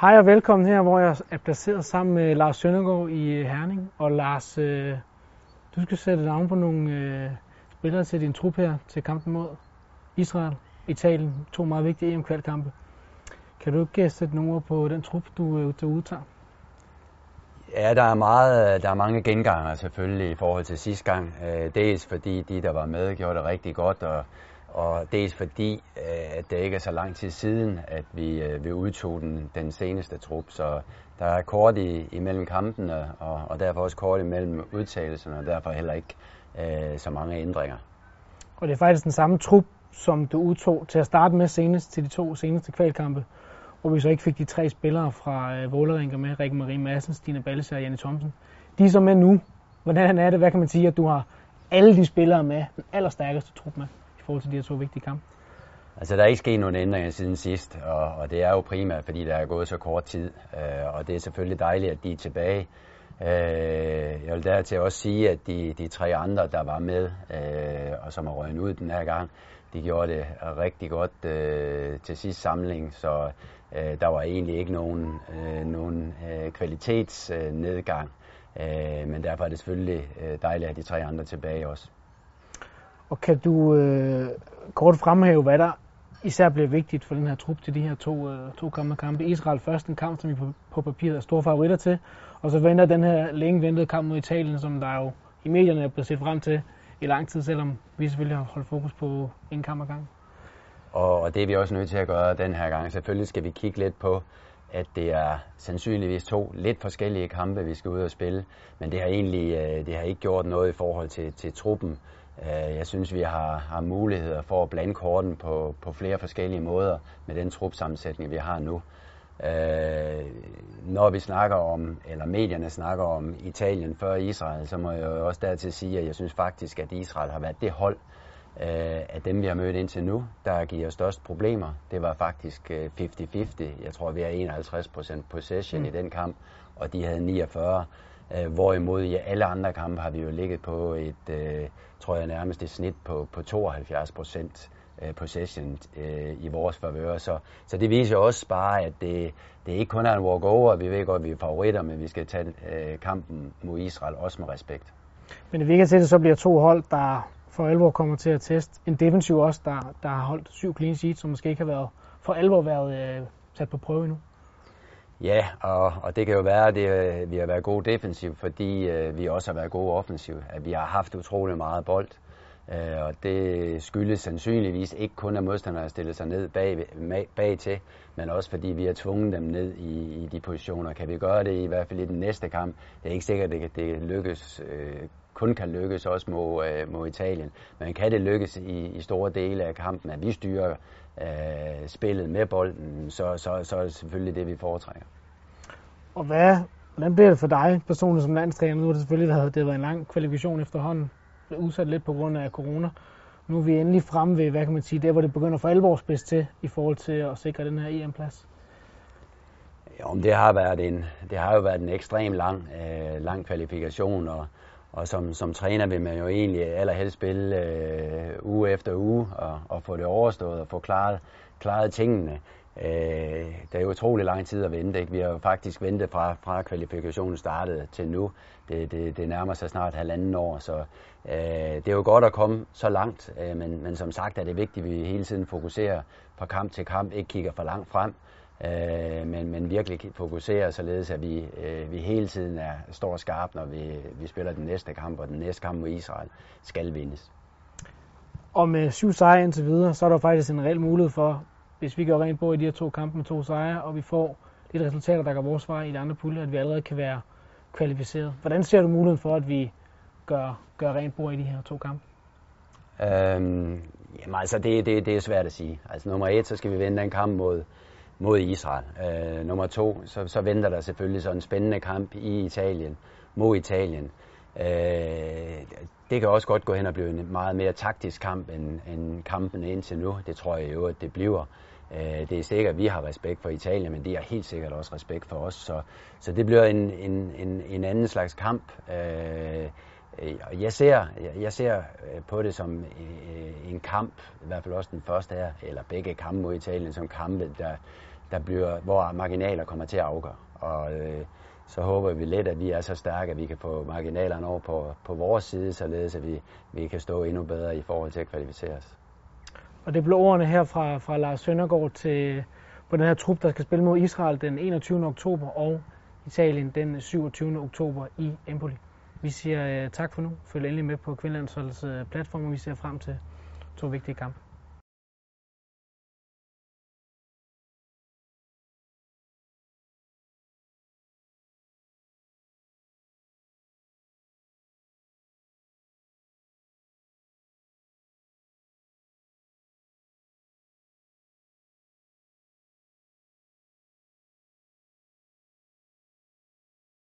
Hej og velkommen her, hvor jeg er placeret sammen med Lars Søndergaard i øh, Herning. Og Lars, øh, du skal sætte navn på nogle øh, spillere til din trup her til kampen mod Israel, Italien. To meget vigtige EM-kvalkampe. Kan du ikke øh, sætte nogle ord på den trup, du, øh, du udtager? Ja, der er, meget, øh, der er mange genganger selvfølgelig i forhold til sidste gang. Dels fordi de, der var med, gjorde det rigtig godt, og, og dels fordi, øh, at det ikke er så lang tid siden, at vi, øh, vi udtog den, den seneste trup. Så der er kort i, imellem kampene, og, og derfor også kort imellem udtalelserne, og derfor heller ikke øh, så mange ændringer. Og det er faktisk den samme trup, som du udtog til at starte med senest til de to seneste kvalkampe hvor vi så ikke fik de tre spillere fra øh, Vålerenga med, Rikke Marie Madsen, Stine Balles og Janne Thomsen. De er så med nu. Hvordan er det, hvad kan man sige, at du har alle de spillere med, den allerstærkeste trup med, forhold til de her to vigtige kampe? Altså, der er ikke sket nogen ændringer siden sidst, og, og det er jo primært, fordi der er gået så kort tid, øh, og det er selvfølgelig dejligt, at de er tilbage. Øh, jeg vil dertil også sige, at de, de tre andre, der var med, øh, og som har røget ud den her gang, de gjorde det rigtig godt øh, til sidste samling, så øh, der var egentlig ikke nogen, øh, nogen øh, kvalitetsnedgang. Øh, men derfor er det selvfølgelig øh, dejligt at have de tre andre tilbage også. Og kan du øh, kort fremhæve, hvad der især bliver vigtigt for den her trup til de her to, øh, to kommende kampe? Israel først, en kamp, som vi på, på papiret er store favoritter til, og så venter den her længe ventede kamp mod Italien, som der jo i medierne er blevet set frem til i lang tid, selvom vi selvfølgelig har holdt fokus på en kamp ad gang. Og, og det er vi også nødt til at gøre den her gang. Selvfølgelig skal vi kigge lidt på, at det er sandsynligvis to lidt forskellige kampe, vi skal ud og spille. Men det har egentlig øh, det har ikke gjort noget i forhold til, til truppen. Øh, jeg synes, vi har, har muligheder for at blande korten på, på flere forskellige måder med den trupsammensætning, vi har nu. Øh, når vi snakker om, eller medierne snakker om Italien før Israel, så må jeg jo også dertil sige, at jeg synes faktisk, at Israel har været det hold, øh, af dem, vi har mødt indtil nu, der giver størst problemer. Det var faktisk 50-50. Øh, jeg tror, vi er 51% possession mm. i den kamp, og de havde 49. Øh, hvorimod i alle andre kampe har vi jo ligget på et, øh, tror jeg nærmest et snit på, på 72 procent øh, possession øh, i vores favør. Så, så det viser også bare, at det, det ikke kun er en walk-over. Vi ved godt, at vi er favoritter, men vi skal tage øh, kampen mod Israel også med respekt. Men det virker til, at det så bliver to hold, der for alvor kommer til at teste. En defensiv også, der, der har holdt syv clean sheets, som måske ikke har været for alvor været øh, sat på prøve endnu. Ja, og, og det kan jo være, at det, øh, vi har været gode defensivt, fordi øh, vi også har været gode offensivt. At vi har haft utrolig meget bold, øh, og det skyldes sandsynligvis ikke kun, at modstanderne har stillet sig ned bag, bag til, men også fordi vi har tvunget dem ned i, i de positioner. Kan vi gøre det i hvert fald i den næste kamp? Det er ikke sikkert, at det, det lykkes øh, kun kan lykkes også mod, øh, mod Italien. Men kan det lykkes i, i store dele af kampen, at vi styrer øh, spillet med bolden, så, så, så er det selvfølgelig det, vi foretrækker. Og hvad, hvordan bliver det for dig personligt som landstræner? Nu har det selvfølgelig været, det har været en lang kvalifikation efterhånden, udsat lidt på grund af corona. Nu er vi endelig fremme ved, hvad kan man sige, der hvor det begynder for alvor spids til i forhold til at sikre den her EM-plads. Jo, det har, været en, det har jo været en ekstrem lang, øh, lang kvalifikation, og, og som, som træner vil man jo egentlig allerhelst spille øh, uge efter uge og, og få det overstået og få klaret, klaret tingene. Øh, det er jo utrolig lang tid at vente. Ikke? Vi har jo faktisk ventet fra, fra kvalifikationen startede til nu. Det, det, det nærmer sig snart halvanden år, så øh, det er jo godt at komme så langt. Øh, men, men som sagt er det vigtigt, at vi hele tiden fokuserer fra kamp til kamp, ikke kigger for langt frem øh, men, men virkelig fokusere således, at vi, øh, vi hele tiden er, står skarpt, når vi, vi spiller den næste kamp, og den næste kamp mod Israel skal vindes. Og med syv sejre indtil videre, så er der faktisk en reel mulighed for, hvis vi går rent på i de her to kampe med to sejre, og vi får de resultater, der går vores vej i de andre puljer, at vi allerede kan være kvalificeret. Hvordan ser du muligheden for, at vi gør, gør rent bord i de her to kampe? Øhm, jamen altså, det, det, det er svært at sige. Altså nummer et, så skal vi vinde en kamp mod, mod Israel. Øh, nummer to, så, så venter der selvfølgelig sådan en spændende kamp i Italien, mod Italien. Øh, det kan også godt gå hen og blive en meget mere taktisk kamp end, end kampen indtil nu. Det tror jeg jo, at det bliver. Øh, det er sikkert, at vi har respekt for Italien, men de har helt sikkert også respekt for os. Så, så det bliver en, en, en, en anden slags kamp. Øh, jeg ser, jeg ser øh, på det som en kamp, i hvert fald også den første her, eller begge kampe mod Italien, som kampe, der, der bliver, hvor marginaler kommer til at afgøre. Og øh, så håber vi lidt, at vi er så stærke, at vi kan få marginalerne over på, på vores side, således at vi, vi kan stå endnu bedre i forhold til at kvalificere os. Og det blev ordene her fra, fra Lars Søndergaard til, på den her trup, der skal spille mod Israel den 21. oktober og Italien den 27. oktober i Empoli. Vi siger øh, tak for nu. Følg endelig med på Kvindelandsholdets øh, platform, og vi ser frem til to vigtige kampe.